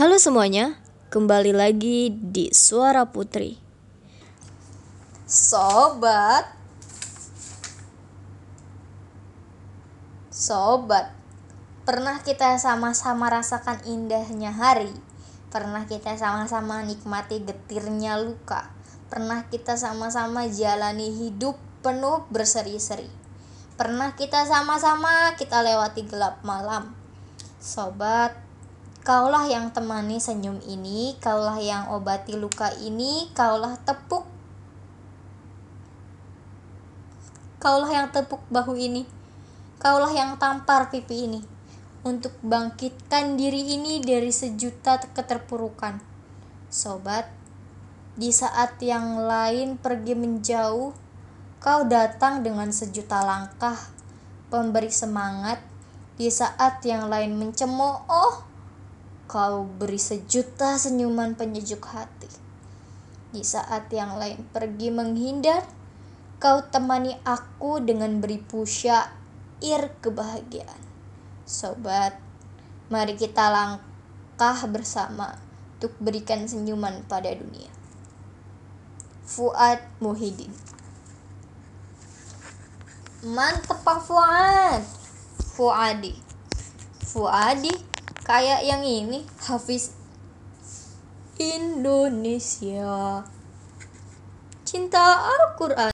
Halo semuanya, kembali lagi di Suara Putri. Sobat. Sobat Pernah kita sama-sama rasakan indahnya hari? Pernah kita sama-sama nikmati getirnya luka? Pernah kita sama-sama jalani hidup penuh berseri-seri? Pernah kita sama-sama kita lewati gelap malam? Sobat, kaulah yang temani senyum ini, kaulah yang obati luka ini, kaulah tepuk Kaulah yang tepuk bahu ini. Kaulah yang tampar pipi ini. Untuk bangkitkan diri ini dari sejuta keterpurukan. Sobat, di saat yang lain pergi menjauh, kau datang dengan sejuta langkah, pemberi semangat. Di saat yang lain mencemooh, kau beri sejuta senyuman penyejuk hati. Di saat yang lain pergi menghindar, Kau temani aku dengan beri pusyair kebahagiaan. Sobat, mari kita langkah bersama untuk berikan senyuman pada dunia. Fuad Muhyiddin Mantep Pak Fuad Fuadi Fuadi kayak yang ini Hafiz Indonesia. Cinta Al-Quran